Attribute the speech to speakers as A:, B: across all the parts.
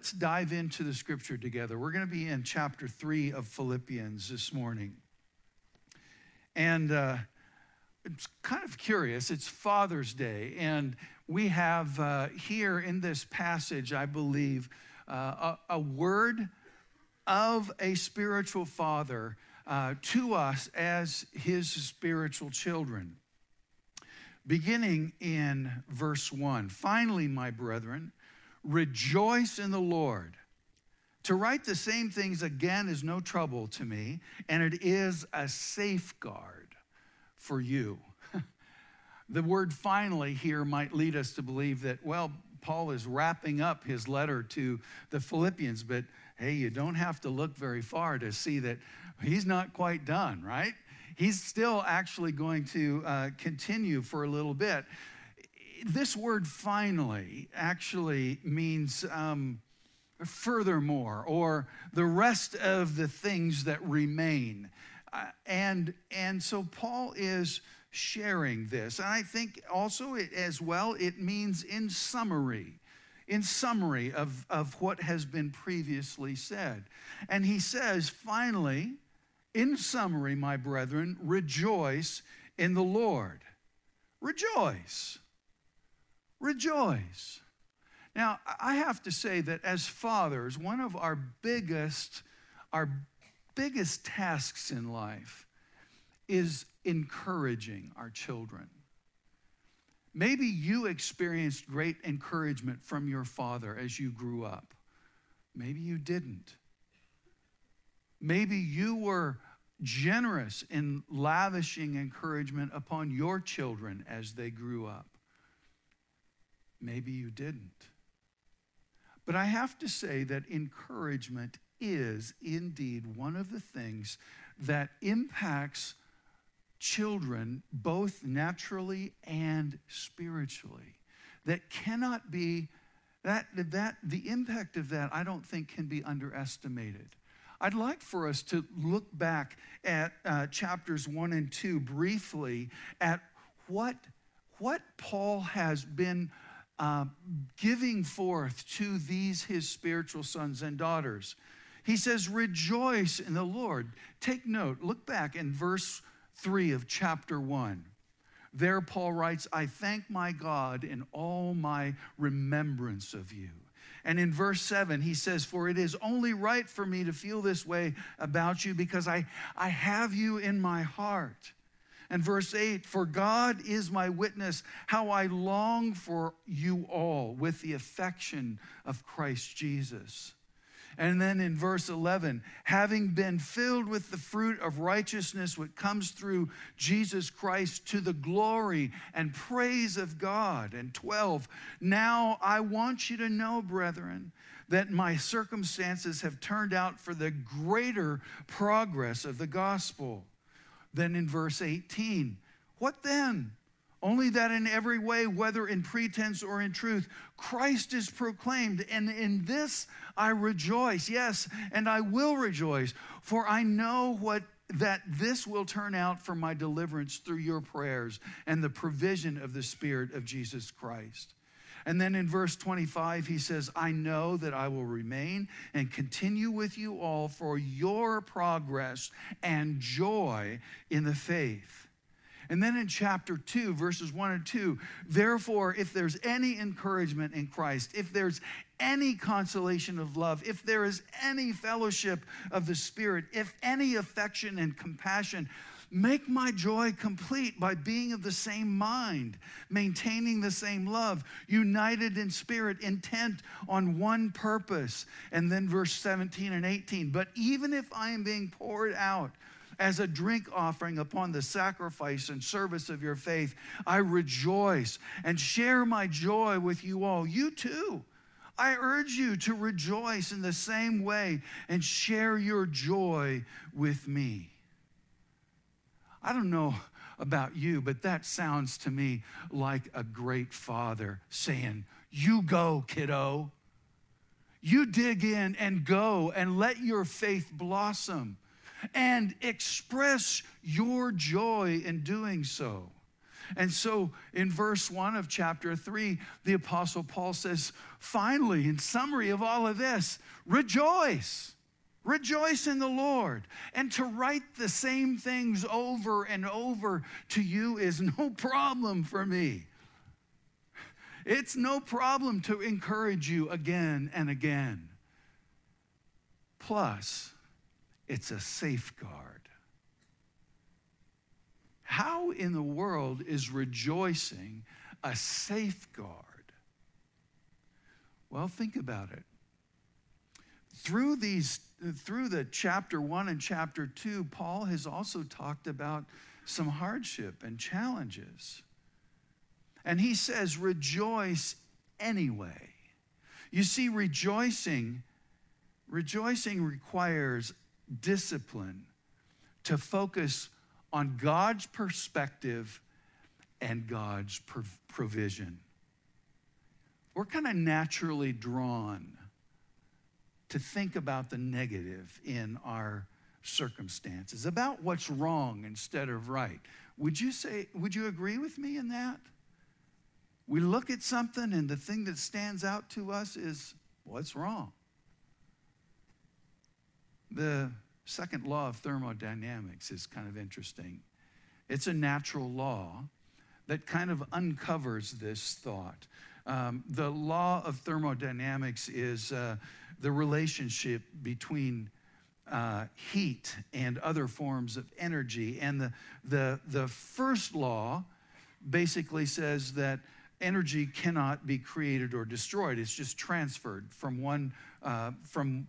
A: let's dive into the scripture together. We're going to be in chapter 3 of Philippians this morning. And uh, it's kind of curious. It's Father's Day, and we have uh, here in this passage, I believe, uh, a, a, word of a spiritual father uh, to us as his spiritual children. Beginning in verse 1 Finally, my brethren, rejoice in the Lord. To write the same things again is no trouble to me, and it is a safeguard for you. the word finally here might lead us to believe that, well, Paul is wrapping up his letter to the Philippians, but hey, you don't have to look very far to see that he's not quite done, right? He's still actually going to uh, continue for a little bit. This word finally actually means um, furthermore, or the rest of the things that remain. Uh, and, and so Paul is sharing this. And I think also it, as well, it means in summary, in summary of, of what has been previously said. And he says, finally, in summary, my brethren, rejoice in the Lord. Rejoice. Rejoice. Now, I have to say that as fathers, one of our biggest, our biggest tasks in life is encouraging our children. Maybe you experienced great encouragement from your father as you grew up. Maybe you didn't. Maybe you were generous in lavishing encouragement upon your children as they grew up. Maybe you didn't. But I have to say that encouragement is indeed one of the things that impacts children both naturally and spiritually. That cannot be, that, that, the impact of that I don't think can be underestimated. I'd like for us to look back at uh, chapters one and two briefly at what, what Paul has been uh, giving forth to these his spiritual sons and daughters. He says, Rejoice in the Lord. Take note, look back in verse 3 of chapter 1. There, Paul writes, I thank my God in all my remembrance of you. And in verse 7, he says, For it is only right for me to feel this way about you because I, I have you in my heart. And verse 8, For God is my witness, how I long for you all with the affection of Christ Jesus. And then in verse 11, having been filled with the fruit of righteousness which comes through Jesus Christ to the glory and praise of God. And 12, now I want you to know, brethren, that my circumstances have turned out for the greater progress of the gospel. Then in verse 18, what then? Only that in every way, whether in pretense or in truth, Christ is proclaimed. And in this I rejoice. Yes, and I will rejoice, for I know what that this will turn out for my deliverance through your prayers and the provision of the Spirit of Jesus Christ. And then in verse 25, he says, I know that I will remain and continue with you all for your progress and joy in the faith. And then in chapter 2, verses 1 and 2, therefore, if there's any encouragement in Christ, if there's any consolation of love, if there is any fellowship of the Spirit, if any affection and compassion, Make my joy complete by being of the same mind, maintaining the same love, united in spirit, intent on one purpose. And then verse 17 and 18. But even if I am being poured out as a drink offering upon the sacrifice and service of your faith. I rejoice and share my joy with you all. You too. I urge you to rejoice in the same way and share your joy with me. I don't know about you, but that sounds to me like a great father saying, You go, kiddo. You dig in and go and let your faith blossom and express your joy in doing so. And so in verse 1 of chapter 3, the Apostle Paul says, finally, in summary of all of this, rejoice. Rejoice in the Lord. And to write the same things over and over to you is no problem for me. It's no problem to encourage you again and again. Plus, it's a safeguard. How in the world is rejoicing a safeguard? Well, think about it. Through these through the chapter 1 and chapter 2, Paul has also talked about some hardship and challenges. And he says, rejoice anyway. You see, rejoicing, rejoicing requires discipline to focus on God's perspective and God's provision. We're kind of naturally drawn to think about the negative in our circumstances, about what's wrong instead of right. Would you say, would you agree with me in that? We look at something and the thing that stands out to us is what's wrong? The second law of thermodynamics is kind of interesting. It's a natural law that kind of uncovers this thought. Um, the law of thermodynamics is uh, the relationship between uh, heat and other forms of energy. And the, the, the first law basically says that energy cannot be created or destroyed. It's just transferred from one, uh, from,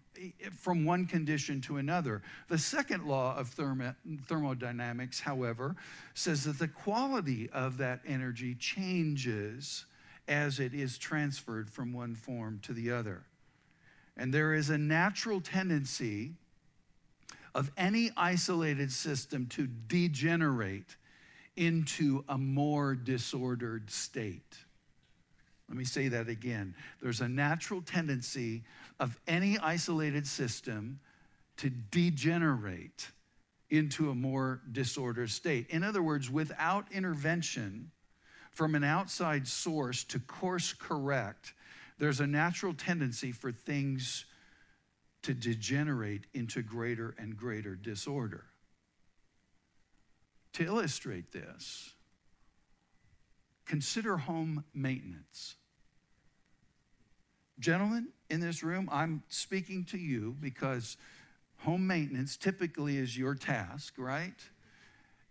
A: from one condition to another. The second law of thermo, thermodynamics, however, says that the quality of that energy changes as it is transferred from one form to the other. And there is a natural tendency of any isolated system to degenerate into a more disordered state. Let me say that again. There's a natural tendency of any isolated system to degenerate into a more disordered state. In other words, without intervention from an outside source to course correct there's a natural tendency for things to degenerate into greater and greater disorder. To illustrate this, consider home maintenance. Gentlemen in this room, I'm speaking to you because home maintenance typically is your task, right?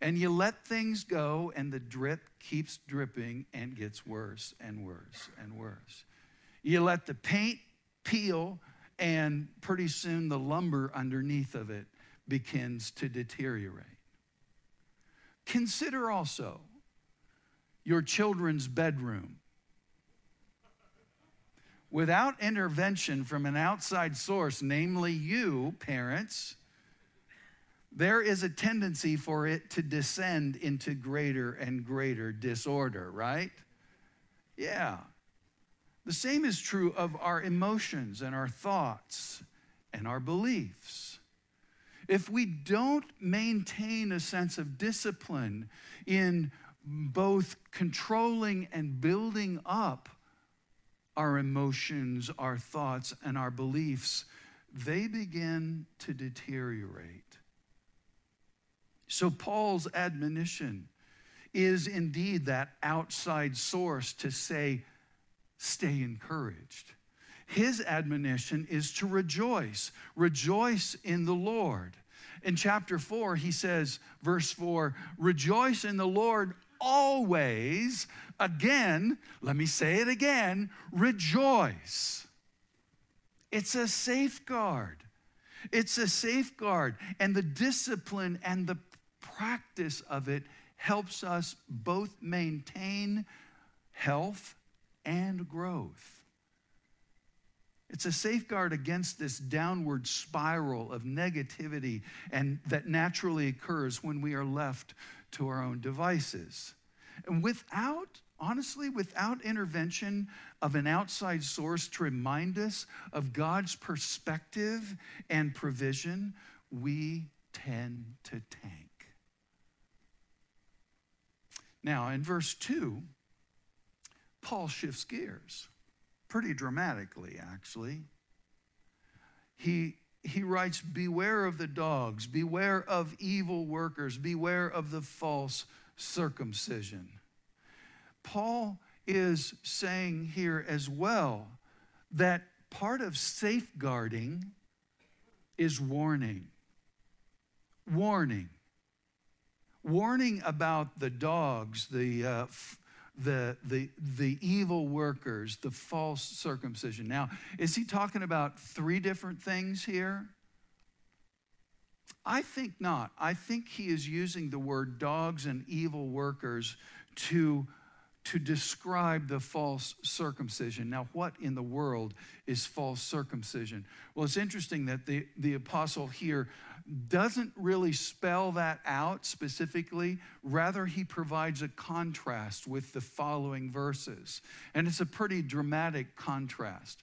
A: And you let things go, and the drip keeps dripping and gets worse and worse and worse. You let the paint peel, and pretty soon the lumber underneath of it begins to deteriorate. Consider also your children's bedroom. Without intervention from an outside source, namely you, parents, there is a tendency for it to descend into greater and greater disorder, right? Yeah. The same is true of our emotions and our thoughts and our beliefs. If we don't maintain a sense of discipline in both controlling and building up our emotions, our thoughts, and our beliefs, they begin to deteriorate. So, Paul's admonition is indeed that outside source to say, stay encouraged. His admonition is to rejoice. Rejoice in the Lord. In chapter 4, he says, verse 4, rejoice in the Lord always. Again, let me say it again rejoice. It's a safeguard. It's a safeguard. And the discipline and the practice of it helps us both maintain health and growth. It's a safeguard against this downward spiral of negativity and that naturally occurs when we are left to our own devices. And without, honestly, without intervention of an outside source to remind us of God's perspective and provision, we tend to tank. Now, in verse 2, Paul shifts gears pretty dramatically, actually. He, he writes, Beware of the dogs, beware of evil workers, beware of the false circumcision. Paul is saying here as well that part of safeguarding is warning. Warning. Warning about the dogs, the, uh, the, the, the evil workers, the false circumcision. Now, is he talking about three different things here? I think not. I think he is using the word dogs and evil workers to to describe the false circumcision. Now, what in the world is false circumcision? Well, it's interesting that the, the apostle here doesn't really spell that out specifically. Rather, he provides a contrast with the following verses. And it's a pretty dramatic contrast.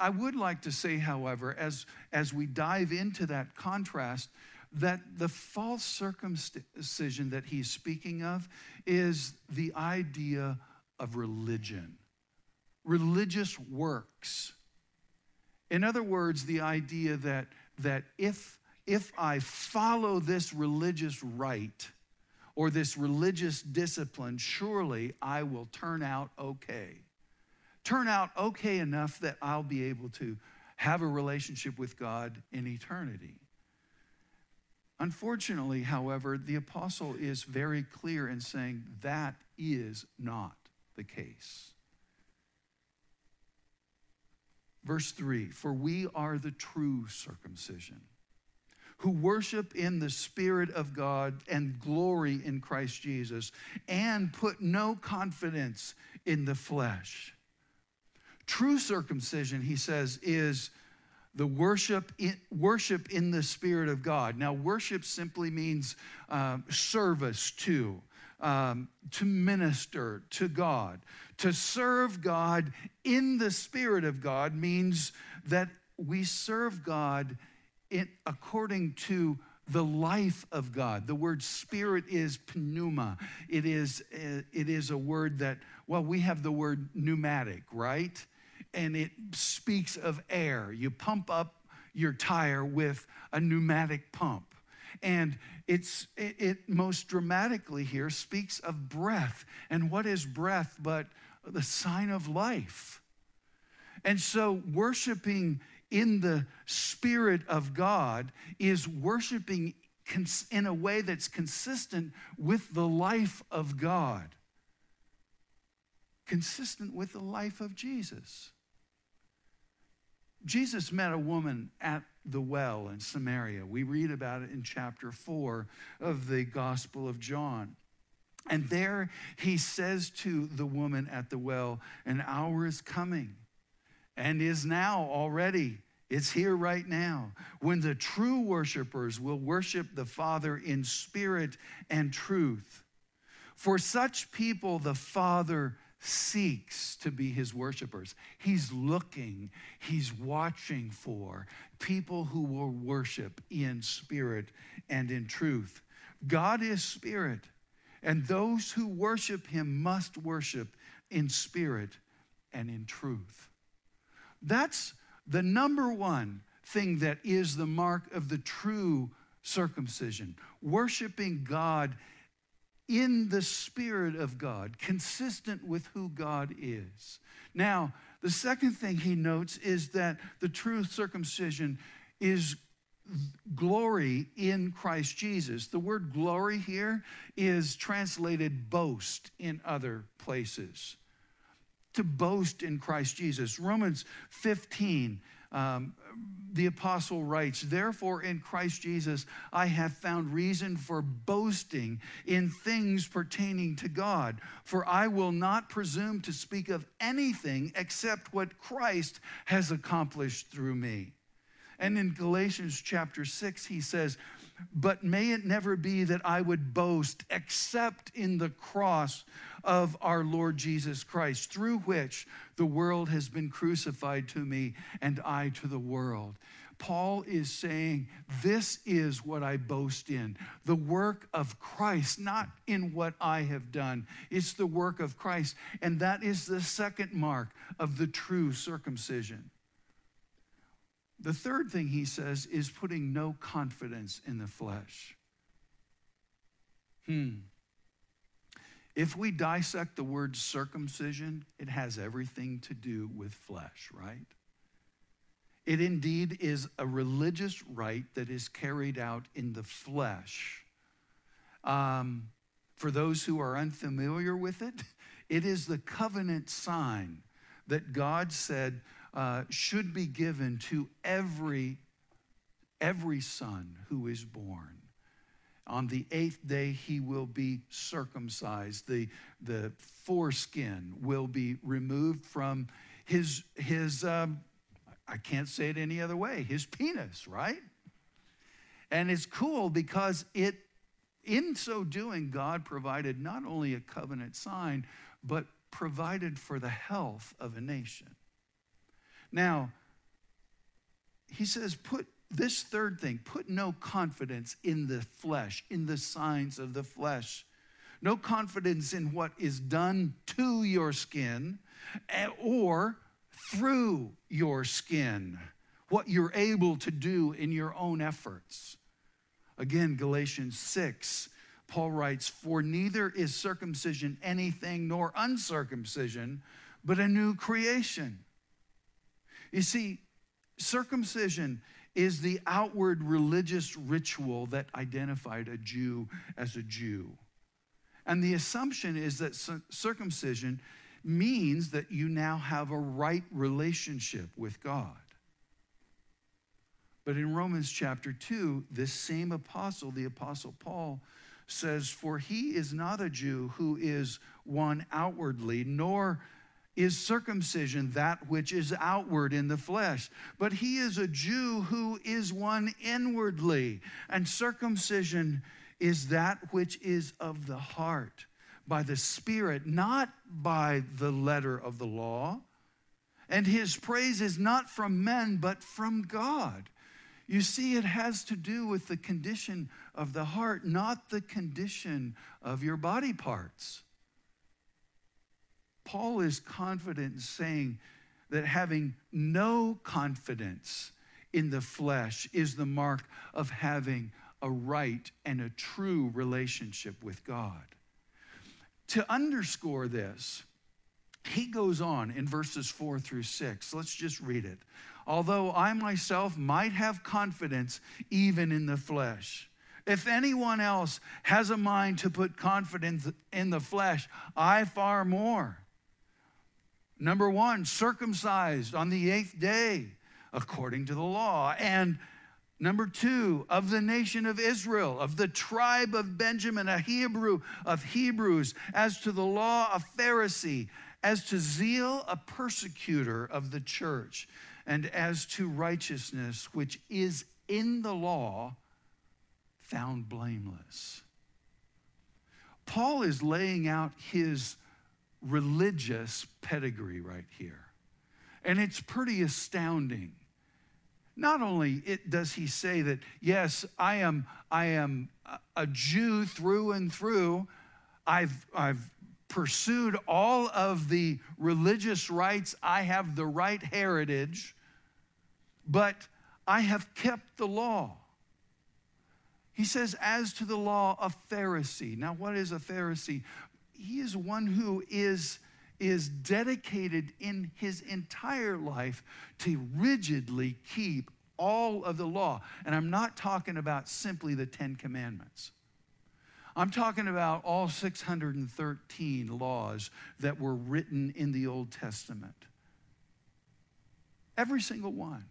A: I would like to say, however, as, as we dive into that contrast, that the false circumcision that he's speaking of is the idea of religion, religious works. In other words, the idea that, that if, if I follow this religious rite or this religious discipline, surely I will turn out okay. Turn out okay enough that I'll be able to have a relationship with God in eternity. Unfortunately, however, the apostle is very clear in saying that is not the case. Verse 3 For we are the true circumcision, who worship in the Spirit of God and glory in Christ Jesus, and put no confidence in the flesh. True circumcision, he says, is the worship in, worship in the Spirit of God. Now, worship simply means uh, service to, um, to minister to God. To serve God in the Spirit of God means that we serve God in, according to the life of God. The word spirit is pneuma. It is, eh, it is a word that, well, we have the word pneumatic, right? and it speaks of air. You pump up your tire with a pneumatic pump. And it's, it, it, most dramatically here speaks of breath. And what is breath but the sign of life? And so, worshiping in the Spirit of God is worshiping in a way that's consistent with the life of God, consistent with the life of Jesus. Jesus met a woman at the well in Samaria. We read about it in chapter 4 of the Gospel of John. And there he says to the woman at the well, An hour is coming and is now already. It's here right now when the true worshipers will worship the Father in spirit and truth. For such people, the Father seeks to be his worshipers. He's looking, he's watching for people who will worship in spirit and in truth. God is spirit, and those who worship him must worship in spirit and in truth. That's the number one thing that is the mark of the true circumcision worshiping God in the Spirit of God, consistent with who God is. Now, the second thing he notes is that the true circumcision is glory in Christ Jesus. The word glory here is translated boast in other places. To boast in Christ Jesus. Romans 15 um, the apostle writes, Therefore, in Christ Jesus, I have found reason for boasting in things pertaining to God. For I will not presume to speak of anything except what Christ has accomplished through me. And in Galatians chapter 6, he says, But may it never be that I would boast except in the cross of our Lord Jesus Christ, through which the world has been crucified to me and I to the world. Paul is saying, This is what I boast in the work of Christ, not in what I have done. It's the work of Christ. And that is the second mark of the true circumcision. The third thing he says is putting no confidence in the flesh. Hmm. If we dissect the word circumcision, it has everything to do with flesh, right? It indeed is a religious rite that is carried out in the flesh. Um, for those who are unfamiliar with it, it is the covenant sign that God said uh, should be given to every, every son who is born. On the eighth day, he will be circumcised. The, the foreskin will be removed from his, his um, I can't say it any other way, his penis, right? And it's cool because it, in so doing, God provided not only a covenant sign, but provided for the health of a nation. Now, he says, put this third thing put no confidence in the flesh, in the signs of the flesh. No confidence in what is done to your skin eh, or through your skin, what you're able to do in your own efforts. Again, Galatians 6, Paul writes, For neither is circumcision anything nor uncircumcision, but a new creation. You see, circumcision is the outward religious ritual that identified a Jew as a Jew. And the assumption is that circumcision means that you now have a right relationship with God. But in Romans chapter 2, this same apostle, the apostle Paul, says, For he is not a Jew who is one outwardly, nor is circumcision that which is outward in the flesh, but he is a Jew who is one inwardly. And circumcision is that which is of the heart, by the Spirit, not by the letter of the law. And his praise is not from men, but from God. You see, it has to do with the condition of the heart, not the condition of your body parts. Paul is confident in saying that having no confidence in the flesh is the mark of having a right and a true relationship with God. To underscore this, he goes on in verses four through six. Let's just read it. Although I myself might have confidence even in the flesh. If anyone else has a mind to put confidence in the flesh, I far more. Number one, circumcised on the eighth day according to the law. And number two, of the nation of Israel, of the tribe of Benjamin, a Hebrew of Hebrews, as to the law, a Pharisee, as to zeal, a persecutor of the church, and as to righteousness, which is in the law, found blameless. Paul is laying out his religious pedigree right here. And it's pretty astounding. Not only it, does he say that, yes, I am, I am a Jew through and through, I've, I've pursued all of the religious rites, I have the right heritage, but I have kept the law. He says, as to the law, a Pharisee. Now, what is a Pharisee? He is one who is, is dedicated in his entire life to rigidly keep all of the law. And I'm not talking about simply the Ten Commandments. I'm talking about all 613 laws that were written in the Old Testament. Every single one.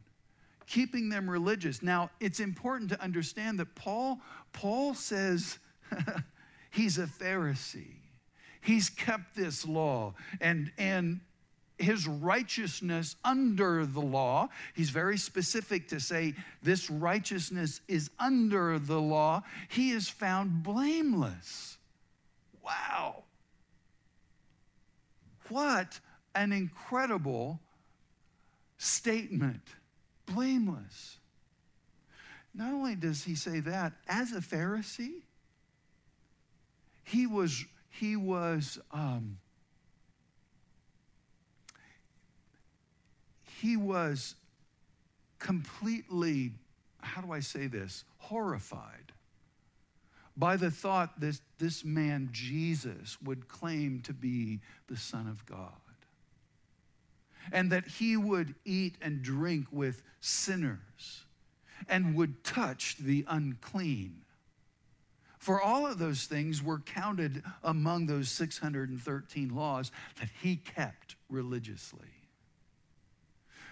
A: Keeping them religious. Now, it's important to understand that Paul, Paul says he's a Pharisee. He's kept this law and, and his righteousness under the law. He's very specific to say this righteousness is under the law. He is found blameless. Wow. What an incredible statement. Blameless. not only does he say that, as a Pharisee, he was, he was, um, he was completely, how do I say this, horrified by the thought that this man, Jesus, would claim to be the Son of God. And that he would eat and drink with sinners and would touch the unclean. For all of those things were counted among those 613 laws that he kept religiously.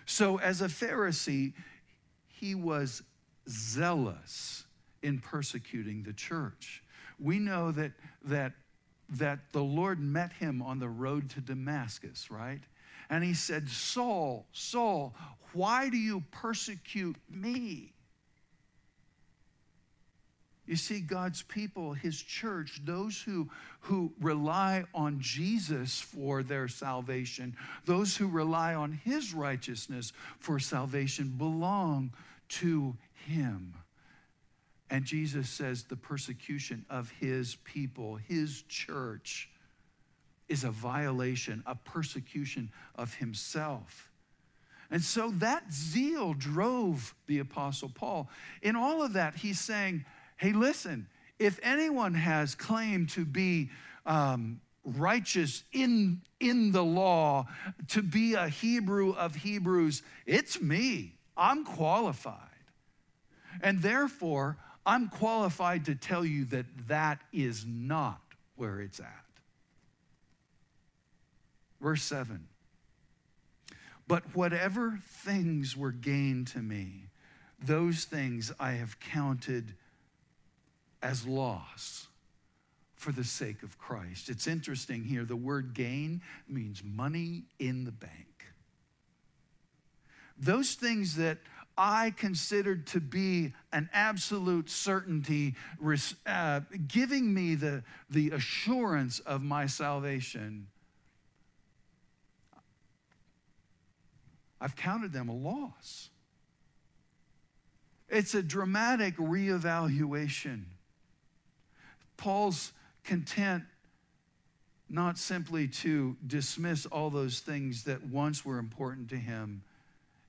A: So, as a Pharisee, he was zealous in persecuting the church. We know that, that, that the Lord met him on the road to Damascus, right? And he said, Saul, Saul, why do you persecute me? You see, God's people, His church, those who, who rely on Jesus for their salvation, those who rely on His righteousness for salvation, belong to Him. And Jesus says the persecution of His people, His church, is a violation, a persecution of Himself. And so that zeal drove the Apostle Paul. In all of that, he's saying, hey, listen, if anyone has claimed to be um, righteous in, in the law, to be a Hebrew of Hebrews, it's me. I'm qualified. And therefore, I'm qualified to tell you that that is not where it's at. Verse 7 But whatever things were gained to me, those things I have counted as loss for the sake of Christ. It's interesting here. The word gain means money in the bank. Those things that I considered to be an absolute certainty, uh, giving me the, the assurance of my salvation, I've counted them a loss. It's a dramatic reevaluation. Paul's content not simply to dismiss all those things that once were important to him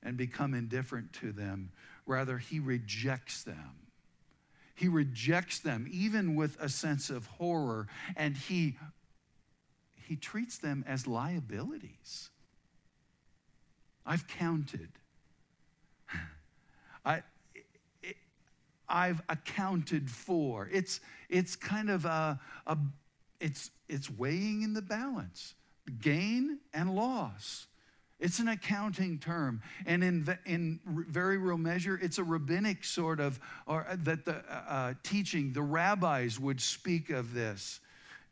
A: and become indifferent to them. Rather, he rejects them. He rejects them even with a sense of horror, and he, he treats them as liabilities. I've counted. I, I've accounted for. It's, it's kind of a, a it's, it's weighing in the balance, gain and loss. It's an accounting term. And in, in very real measure, it's a rabbinic sort of, or uh, that the uh, uh, teaching, the rabbis would speak of this.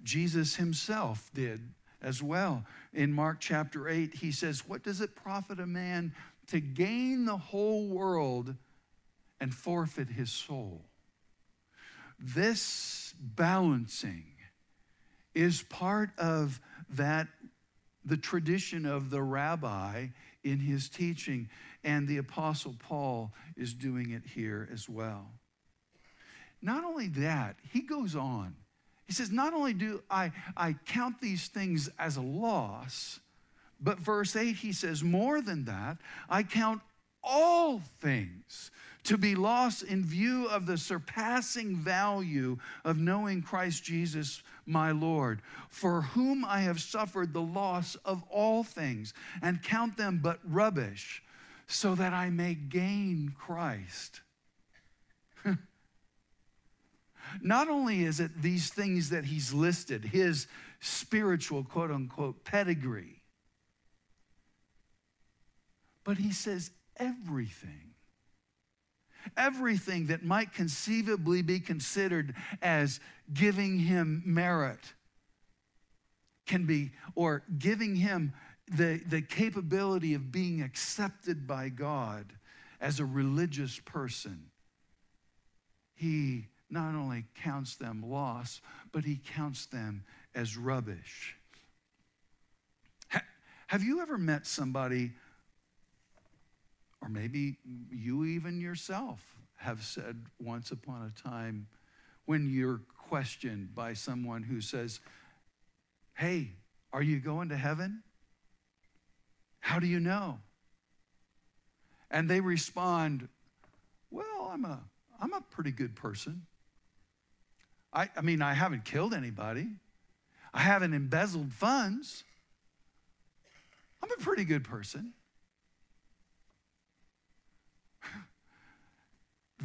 A: Jesus himself did as well. In Mark chapter 8, he says, What does it profit a man to gain the whole world and forfeit his soul. This balancing is part of that the tradition of the rabbi in his teaching and the apostle Paul is doing it here as well. Not only that, he goes on. He says, Not only do I, I count these things as a loss, but verse 8, he says, More than that, I count all things to be lost in view of the surpassing value of knowing Christ Jesus, my Lord, for whom I have suffered the loss of all things and count them but rubbish, so that I may gain Christ. Not only is it these things that he's listed, his spiritual quote unquote pedigree, but he says everything everything that might conceivably be considered as giving him merit can be, or giving him the, the capability of being accepted by God as a religious person. He not only counts them loss, but he counts them as rubbish. Ha, have you ever met somebody or maybe you even yourself have said once upon a time when you're questioned by someone who says, Hey, are you going to heaven? How do you know? And they respond, Well, I'm a, I'm a pretty good person. I, I mean, I haven't killed anybody, I haven't embezzled funds. I'm a pretty good person.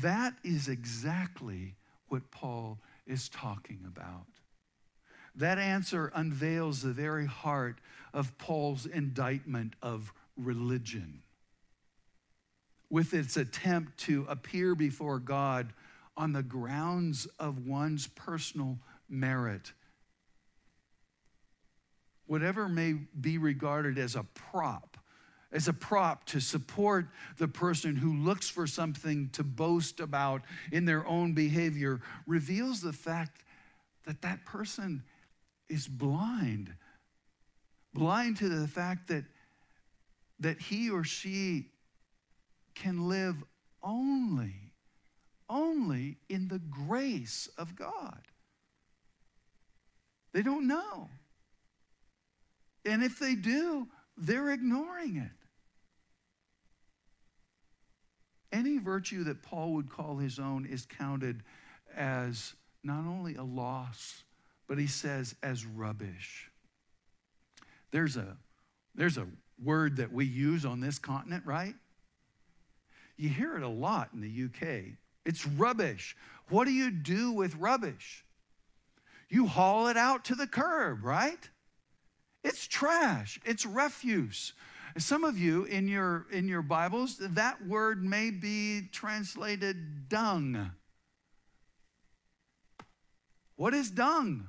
A: That is exactly what Paul is talking about. That answer unveils the very heart of Paul's indictment of religion. With its attempt to appear before God on the grounds of one's personal merit. Whatever may be regarded as a prop, as a prop to support the person who looks for something to boast about in their own behavior, reveals the fact that that person is blind. Blind to the fact that, that he or she can live only, only in the grace of God. They don't know. And if they do, they're ignoring it. Any virtue that Paul would call his own is counted as not only a loss, but he says as rubbish. There's a, there's a word that we use on this continent, right? You hear it a lot in the UK. It's rubbish. What do you do with rubbish? You haul it out to the curb, right? It's trash, it's refuse. Some of you in your in your Bibles, that word may be translated dung. What is dung?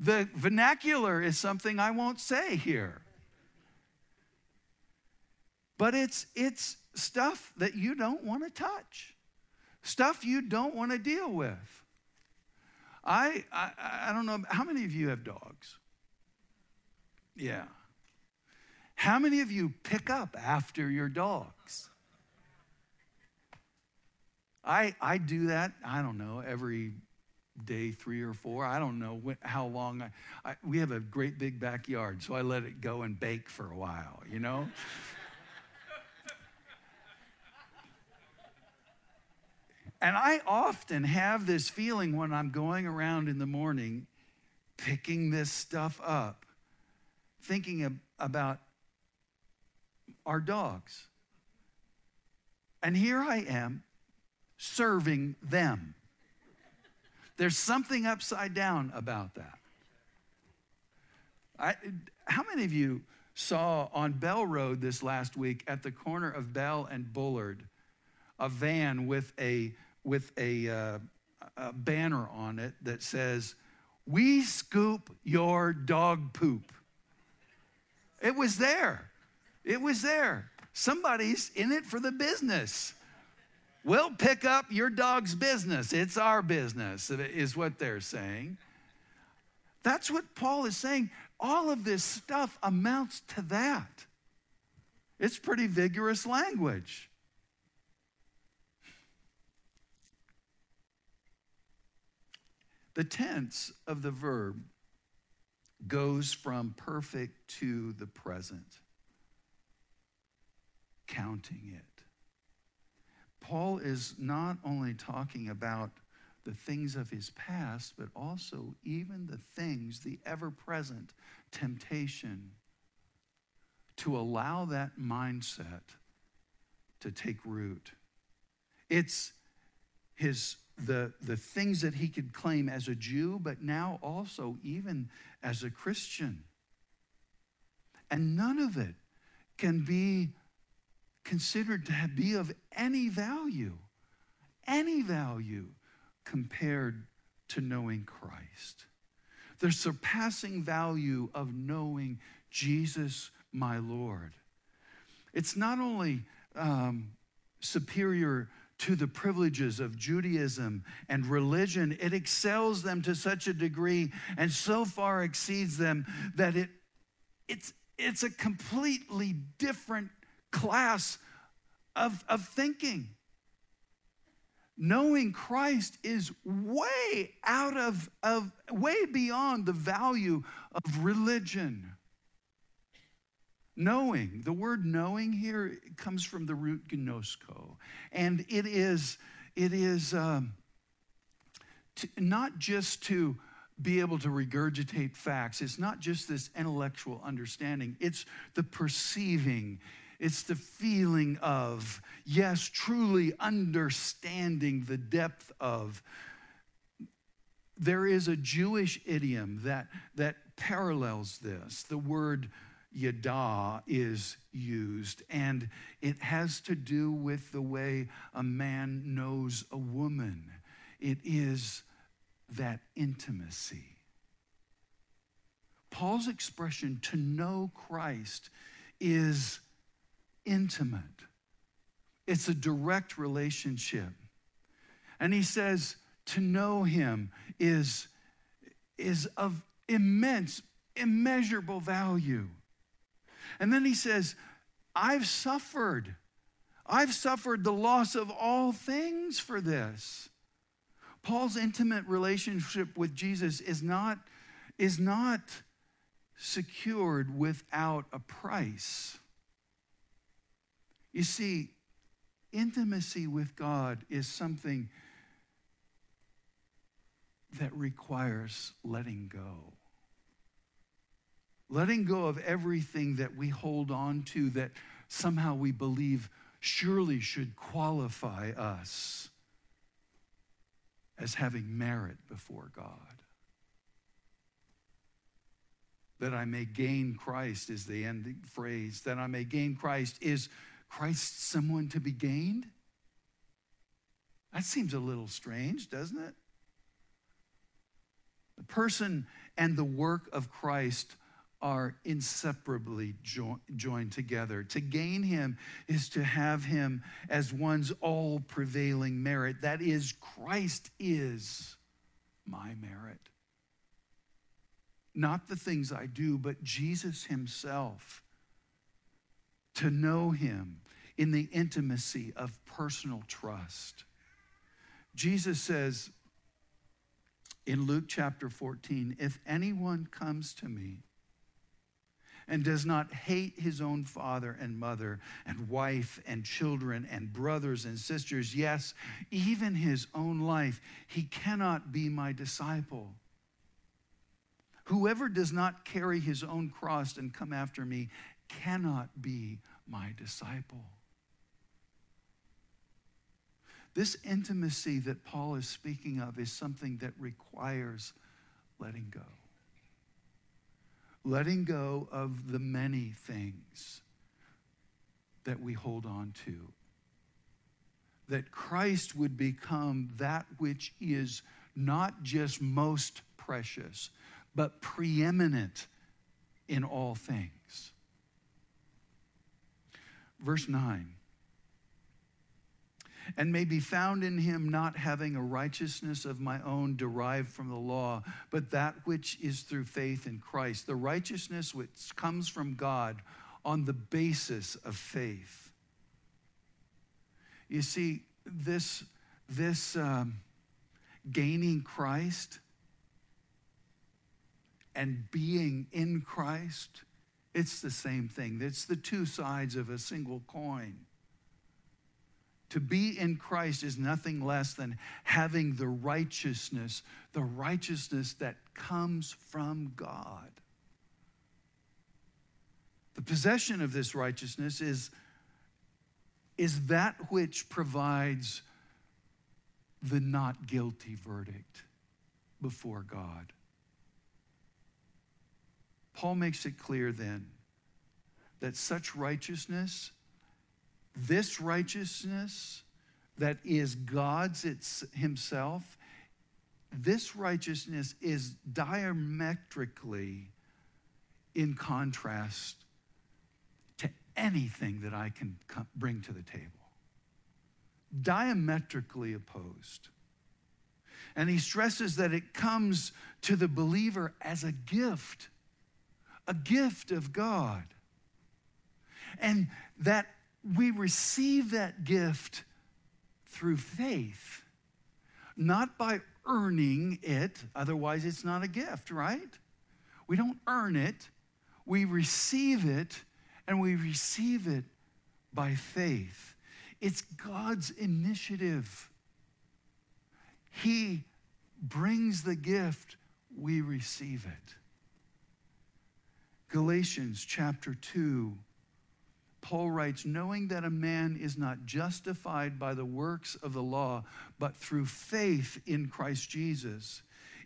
A: The vernacular is something I won't say here. But it's, it's stuff that you don't want to touch, stuff you don't want to deal with. I, I, I don't know, how many of you have dogs? Yeah. How many of you pick up after your dogs? I, I do that, I don't know, every day three or four. I don't know when, how long. I, I, we have a great big backyard, so I let it go and bake for a while, you know? And I often have this feeling when I'm going around in the morning picking this stuff up, thinking of, about our dogs. And here I am serving them. There's something upside down about that. I, how many of you saw on Bell Road this last week at the corner of Bell and Bullard a van with a with a, uh, a banner on it that says, "We scoop your dog poop." It was there. It was there. Somebody's in it for the business. We'll pick up your dog's business. It's our business, is what they're saying. That's what Paul is saying. All of this stuff amounts to that. It's pretty vigorous language. The tense of the verb goes from perfect to the present, counting it. Paul is not only talking about the things of his past, but also even the things, the ever present temptation to allow that mindset to take root. It's his the, the things that he could claim as a Jew, but now also even as a Christian. And none of it can be considered to be of any value, any value compared to knowing Christ. The surpassing value of knowing Jesus, my Lord. It's not only um, superior to the privileges of Judaism and religion, it excels them to such a degree and so far exceeds them that it, it's, it's a completely different class of, of thinking. Knowing Christ is way out of, of, way beyond the value of religion. Knowing, the word knowing here comes from the root gnosko, and it is, it is um, to, not just to be able to regurgitate facts. It's not just this intellectual understanding, it's the perceiving, it's the feeling of, yes, truly understanding the depth of. There is a Jewish idiom that, that parallels this. The word yada is used, and it has to do with the way a man knows a woman. It is that intimacy. Paul's expression to know Christ is intimate, it's a direct relationship. And he says to know him is, is of immense, immeasurable value. And then he says, I've suffered. I've suffered the loss of all things for this. Paul's intimate relationship with Jesus is not, is not secured without a price. You see, intimacy with God is something that requires letting go. Letting go of everything that we hold on to that somehow we believe surely should qualify us as having merit before God. That I may gain Christ is the ending phrase. That I may gain Christ. Is Christ someone to be gained? That seems a little strange, doesn't it? The person and the work of Christ are inseparably jo- joined together. To gain him is to have him as one's all prevailing merit. That is, Christ is my merit. Not the things I do, but Jesus himself. To know him in the intimacy of personal trust. Jesus says in Luke chapter 14, if anyone comes to me, and does not hate his own father and mother and wife and children and brothers and sisters, yes, even his own life, he cannot be my disciple. Whoever does not carry his own cross and come after me cannot be my disciple. This intimacy that Paul is speaking of is something that requires letting go letting go of the many things that we hold on to. That Christ would become that which is not just most precious, but preeminent in all things. Verse 9 and may be found in him, not having a righteousness of my own derived from the law, but that which is through faith in Christ, the righteousness which comes from God on the basis of faith. You see, this, this um, gaining Christ and being in Christ, it's the same thing. It's the two sides of a single coin. To be in Christ is nothing less than having the righteousness, the righteousness that comes from God. The possession of this righteousness is, is that which provides the not guilty verdict before God. Paul makes it clear then that such righteousness this righteousness that is God's it's himself, this righteousness is diametrically in contrast to anything that I can bring to the table. Diametrically opposed. And he stresses that it comes to the believer as a gift, a gift of God. And that we receive that gift through faith, not by earning it, otherwise, it's not a gift, right? We don't earn it, we receive it, and we receive it by faith. It's God's initiative. He brings the gift, we receive it. Galatians chapter 2 Paul writes, knowing that a man is not justified by the works of the law, but through faith in Christ Jesus.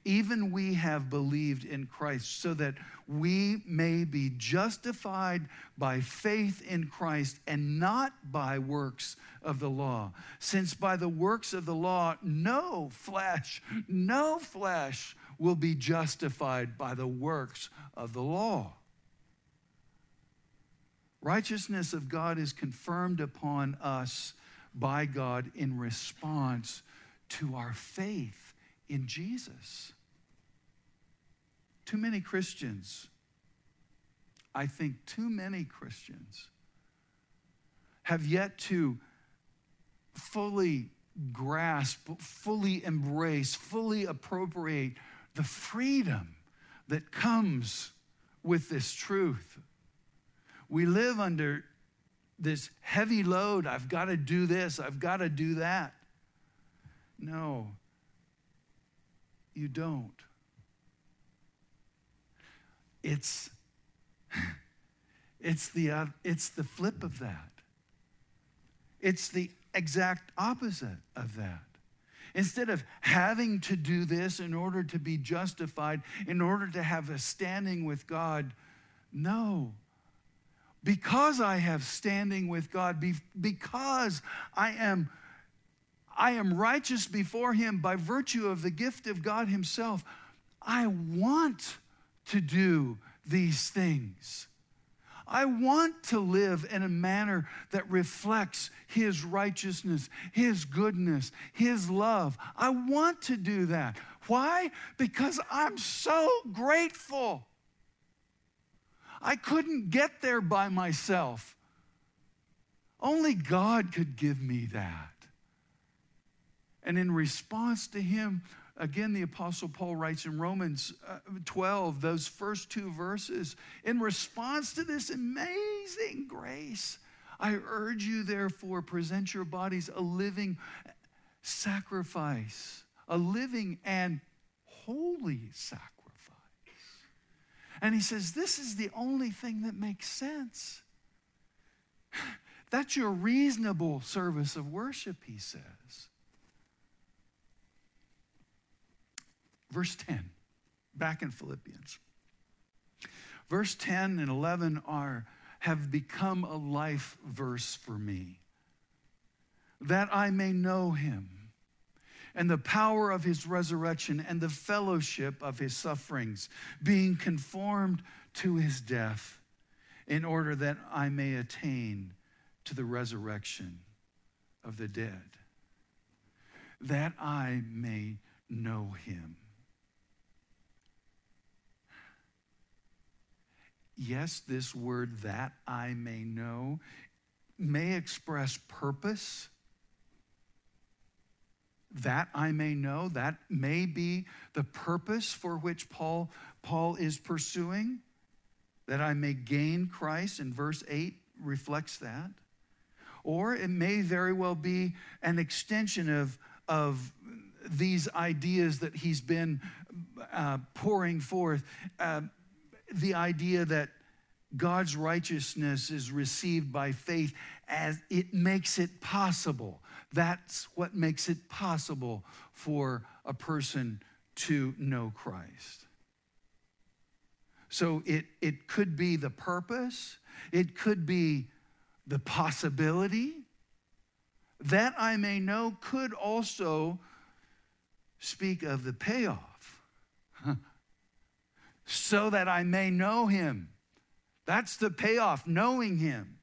A: Even we have believed in Christ so that we may be justified by faith in Christ and not by works of the law. Since by the works of the law, no flesh, no flesh will be justified by the works of the law. Righteousness of God is confirmed upon us by God in response to our faith in Jesus. Too many Christians, I think too many Christians, have yet to fully grasp, fully embrace, fully appropriate the freedom that comes with this truth we live under this heavy load. I've got to do this, I've got to do that. No, you don't. It's, it's, the, uh, it's the flip of that. It's the exact opposite of that. Instead of having to do this in order to be justified, in order to have a standing with God, no, because I have standing with God, because I am, I am righteous before Him by virtue of the gift of God Himself, I want to do these things. I want to live in a manner that reflects His righteousness, His goodness, His love. I want to do that. Why? Because I'm so grateful. I couldn't get there by myself. Only God could give me that. And in response to him, again, the Apostle Paul writes in Romans uh, 12, those first two verses, in response to this amazing grace, I urge you, therefore, present your bodies a living sacrifice, a living and holy sacrifice and he says, This is the only thing that makes sense. That's your reasonable service of worship, he says. Verse 10, back in Philippians. Verse 10 and 11 are have become a life verse for me. That I may know him and the power of his resurrection and the fellowship of his sufferings, being conformed to his death, in order that I may attain to the resurrection of the dead, that I may know him. Yes, this word, that I may know, may express purpose that I may know. That may be the purpose for which Paul, Paul is pursuing, that I may gain Christ, and verse 8 reflects that. Or it may very well be an extension of, of these ideas that he's been uh, pouring forth. Uh, the idea that God's righteousness is received by faith as it makes it possible that's what makes it possible for a person to know Christ. So it, it could be the purpose, it could be the possibility. That I may know could also speak of the payoff. so that I may know him. That's the payoff, knowing him.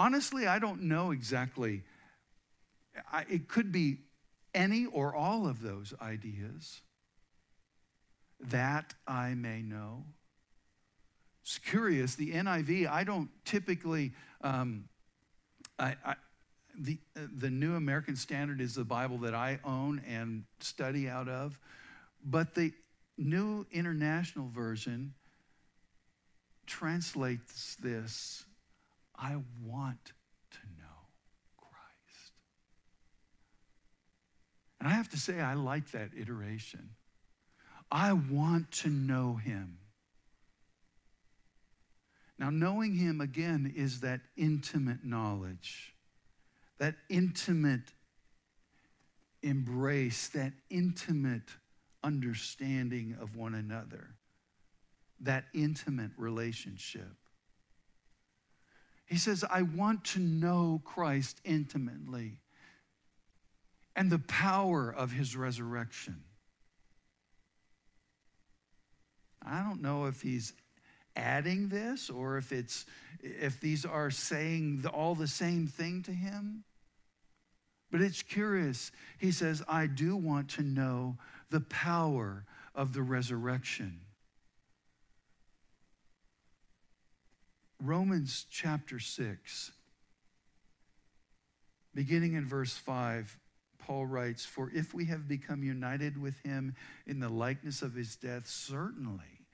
A: Honestly, I don't know exactly. I, it could be any or all of those ideas that I may know, It's curious. The NIV, I don't typically, um, I, I, the, the New American Standard is the Bible that I own and study out of. But the New International Version translates this I want to know Christ. And I have to say, I like that iteration. I want to know him. Now, knowing him again is that intimate knowledge, that intimate embrace, that intimate understanding of one another, that intimate relationship. He says, I want to know Christ intimately and the power of his resurrection. I don't know if he's adding this or if it's if these are saying all the same thing to him. But it's curious. He says, I do want to know the power of the resurrection. Romans chapter 6, beginning in verse 5, Paul writes, For if we have become united with him in the likeness of his death, certainly,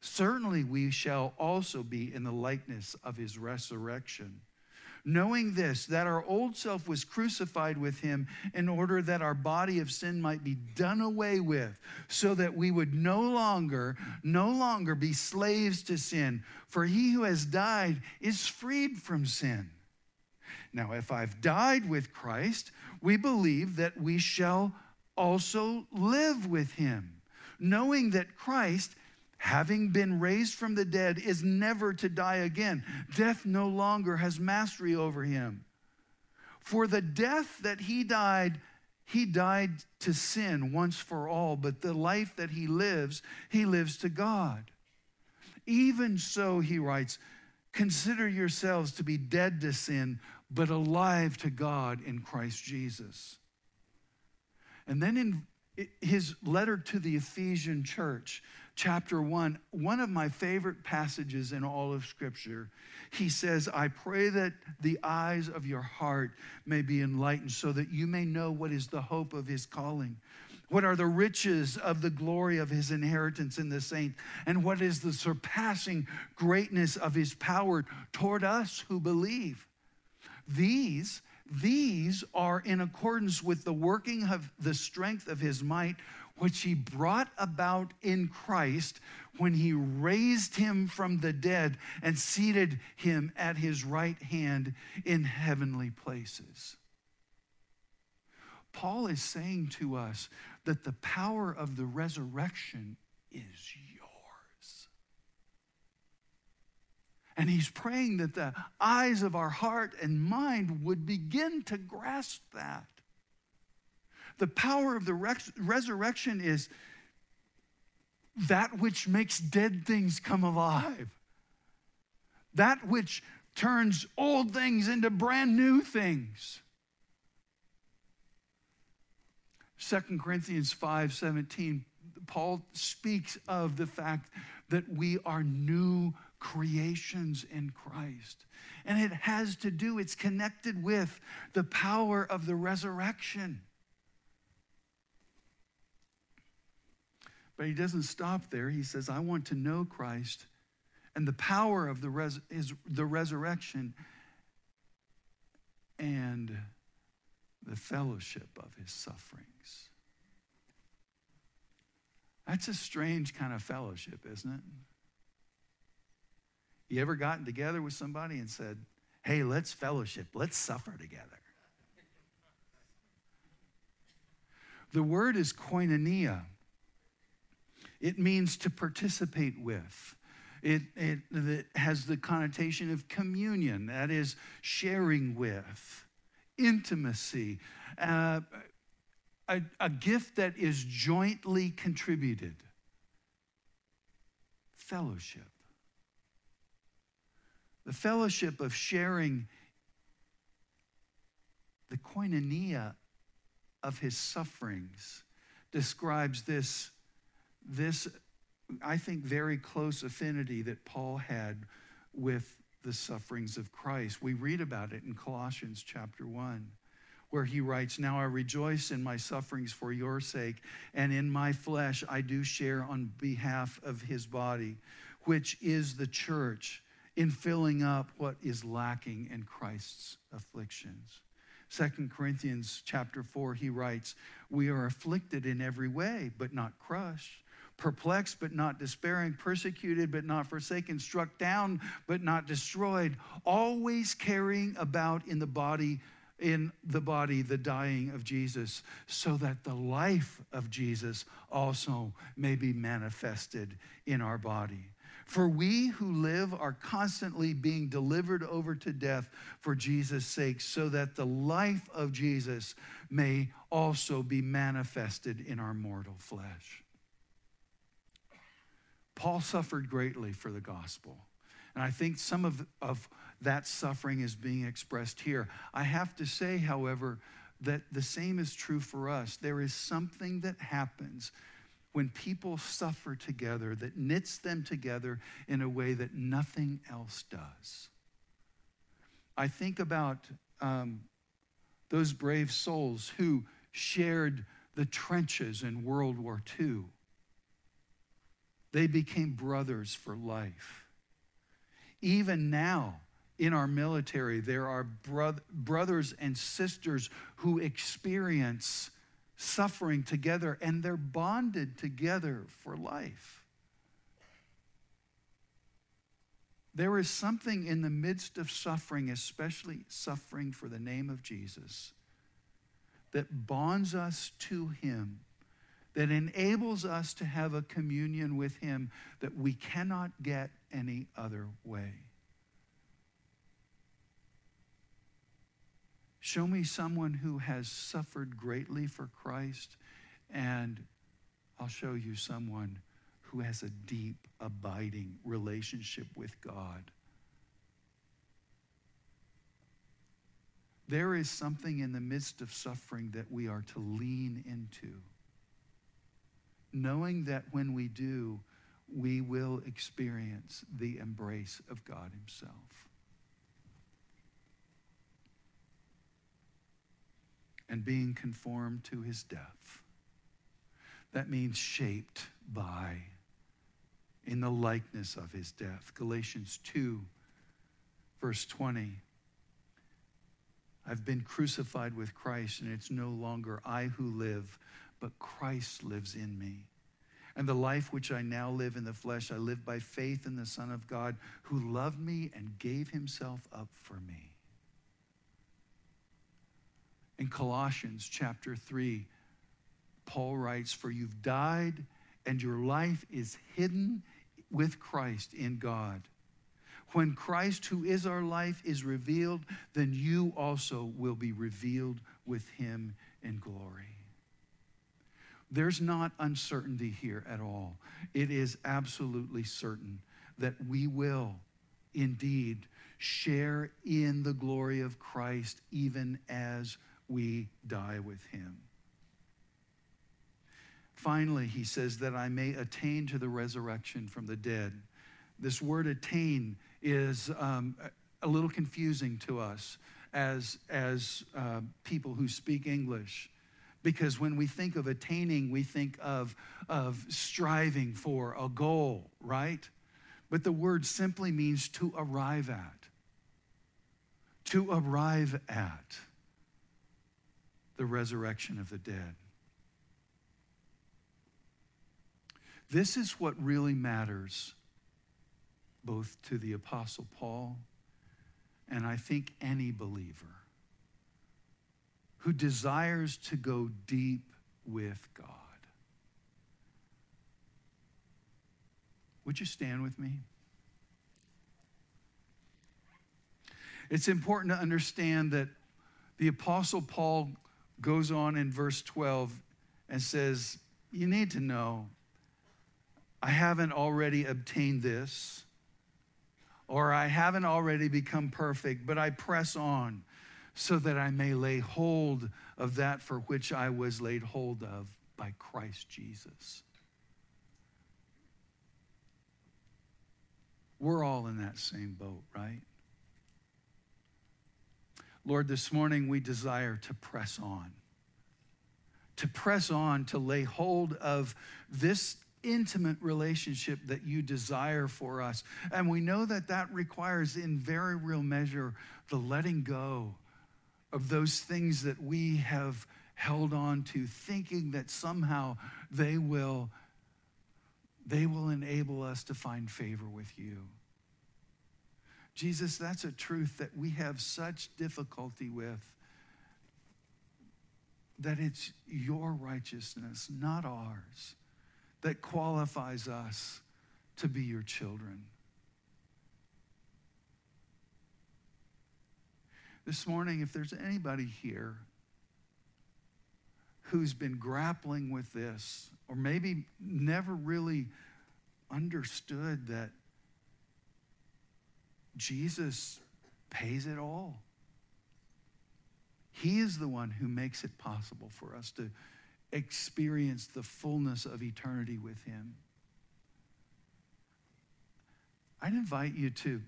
A: certainly we shall also be in the likeness of his resurrection knowing this, that our old self was crucified with him in order that our body of sin might be done away with, so that we would no longer, no longer be slaves to sin. For he who has died is freed from sin. Now, if I've died with Christ, we believe that we shall also live with him, knowing that Christ having been raised from the dead, is never to die again. Death no longer has mastery over him. For the death that he died, he died to sin once for all, but the life that he lives, he lives to God. Even so, he writes, consider yourselves to be dead to sin, but alive to God in Christ Jesus. And then in his letter to the Ephesian church, chapter 1, one of my favorite passages in all of Scripture. He says, I pray that the eyes of your heart may be enlightened so that you may know what is the hope of his calling. What are the riches of the glory of his inheritance in the saint? And what is the surpassing greatness of his power toward us who believe? These, these are in accordance with the working of the strength of his might which he brought about in Christ when he raised him from the dead and seated him at his right hand in heavenly places. Paul is saying to us that the power of the resurrection is yours. And he's praying that the eyes of our heart and mind would begin to grasp that. The power of the res- resurrection is that which makes dead things come alive, that which turns old things into brand new things. 2 Corinthians 5 17, Paul speaks of the fact that we are new creations in Christ. And it has to do, it's connected with the power of the resurrection. But he doesn't stop there. He says, I want to know Christ and the power of the, res- the resurrection and the fellowship of his sufferings. That's a strange kind of fellowship, isn't it? You ever gotten together with somebody and said, hey, let's fellowship, let's suffer together? The word is koinonia. It means to participate with. It, it, it, has the connotation of communion, that is, sharing with, intimacy, uh, a, a gift that is jointly contributed, fellowship. The fellowship of sharing the koinonia of his sufferings describes this this I think, very close affinity that Paul had with the sufferings of Christ. We read about it in Colossians chapter 1, where he writes, Now I rejoice in my sufferings for your sake, and in my flesh I do share on behalf of his body, which is the church, in filling up what is lacking in Christ's afflictions. Second Corinthians chapter 4, he writes, We are afflicted in every way, but not crushed perplexed but not despairing, persecuted but not forsaken, struck down but not destroyed, always carrying about in the body in the body the dying of Jesus, so that the life of Jesus also may be manifested in our body. For we who live are constantly being delivered over to death for Jesus' sake, so that the life of Jesus may also be manifested in our mortal flesh. Paul suffered greatly for the gospel. And I think some of, of that suffering is being expressed here. I have to say, however, that the same is true for us. There is something that happens when people suffer together that knits them together in a way that nothing else does. I think about um, those brave souls who shared the trenches in World War II they became brothers for life. Even now, in our military, there are bro- brothers and sisters who experience suffering together and they're bonded together for life. There is something in the midst of suffering, especially suffering for the name of Jesus, that bonds us to Him that enables us to have a communion with Him that we cannot get any other way. Show me someone who has suffered greatly for Christ, and I'll show you someone who has a deep, abiding relationship with God. There is something in the midst of suffering that we are to lean into knowing that when we do, we will experience the embrace of God Himself. And being conformed to His death. That means shaped by, in the likeness of His death. Galatians 2, verse 20. I've been crucified with Christ, and it's no longer I who live but Christ lives in me. And the life which I now live in the flesh, I live by faith in the Son of God who loved me and gave himself up for me. In Colossians chapter 3, Paul writes, For you've died, and your life is hidden with Christ in God. When Christ, who is our life, is revealed, then you also will be revealed with him in glory. There's not uncertainty here at all. It is absolutely certain that we will indeed share in the glory of Christ even as we die with him. Finally, he says that I may attain to the resurrection from the dead. This word attain is um, a little confusing to us as, as uh, people who speak English. Because when we think of attaining, we think of, of striving for a goal, right? But the word simply means to arrive at. To arrive at the resurrection of the dead. This is what really matters both to the Apostle Paul and I think any believer who desires to go deep with God. Would you stand with me? It's important to understand that the Apostle Paul goes on in verse 12 and says, You need to know, I haven't already obtained this, or I haven't already become perfect, but I press on so that I may lay hold of that for which I was laid hold of by Christ Jesus. We're all in that same boat, right? Lord, this morning we desire to press on, to press on, to lay hold of this intimate relationship that you desire for us. And we know that that requires, in very real measure, the letting go of those things that we have held on to, thinking that somehow they will, they will enable us to find favor with you. Jesus, that's a truth that we have such difficulty with. That it's your righteousness, not ours, that qualifies us to be your children. This morning, if there's anybody here who's been grappling with this, or maybe never really understood that Jesus pays it all. He is the one who makes it possible for us to experience the fullness of eternity with Him. I'd invite you to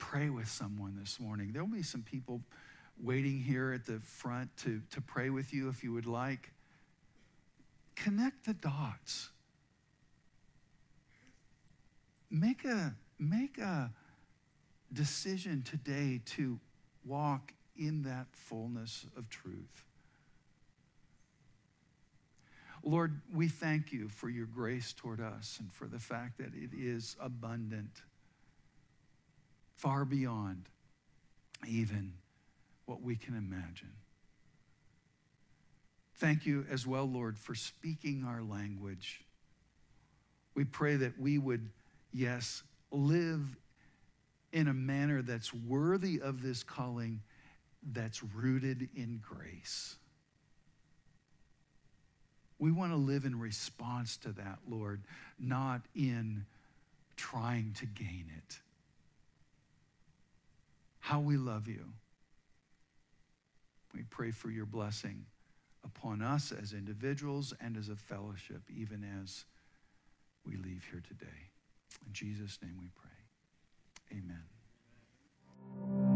A: pray with someone this morning. There'll be some people waiting here at the front to, to pray with you if you would like. Connect the dots. Make a, make a decision today to walk in that fullness of truth. Lord, we thank you for your grace toward us and for the fact that it is abundant, far beyond even what we can imagine. Thank you as well, Lord, for speaking our language. We pray that we would, yes, live in a manner that's worthy of this calling, that's rooted in grace. We want to live in response to that, Lord, not in trying to gain it. How we love you. We pray for your blessing upon us as individuals and as a fellowship, even as we leave here today. In Jesus' name we pray. Amen.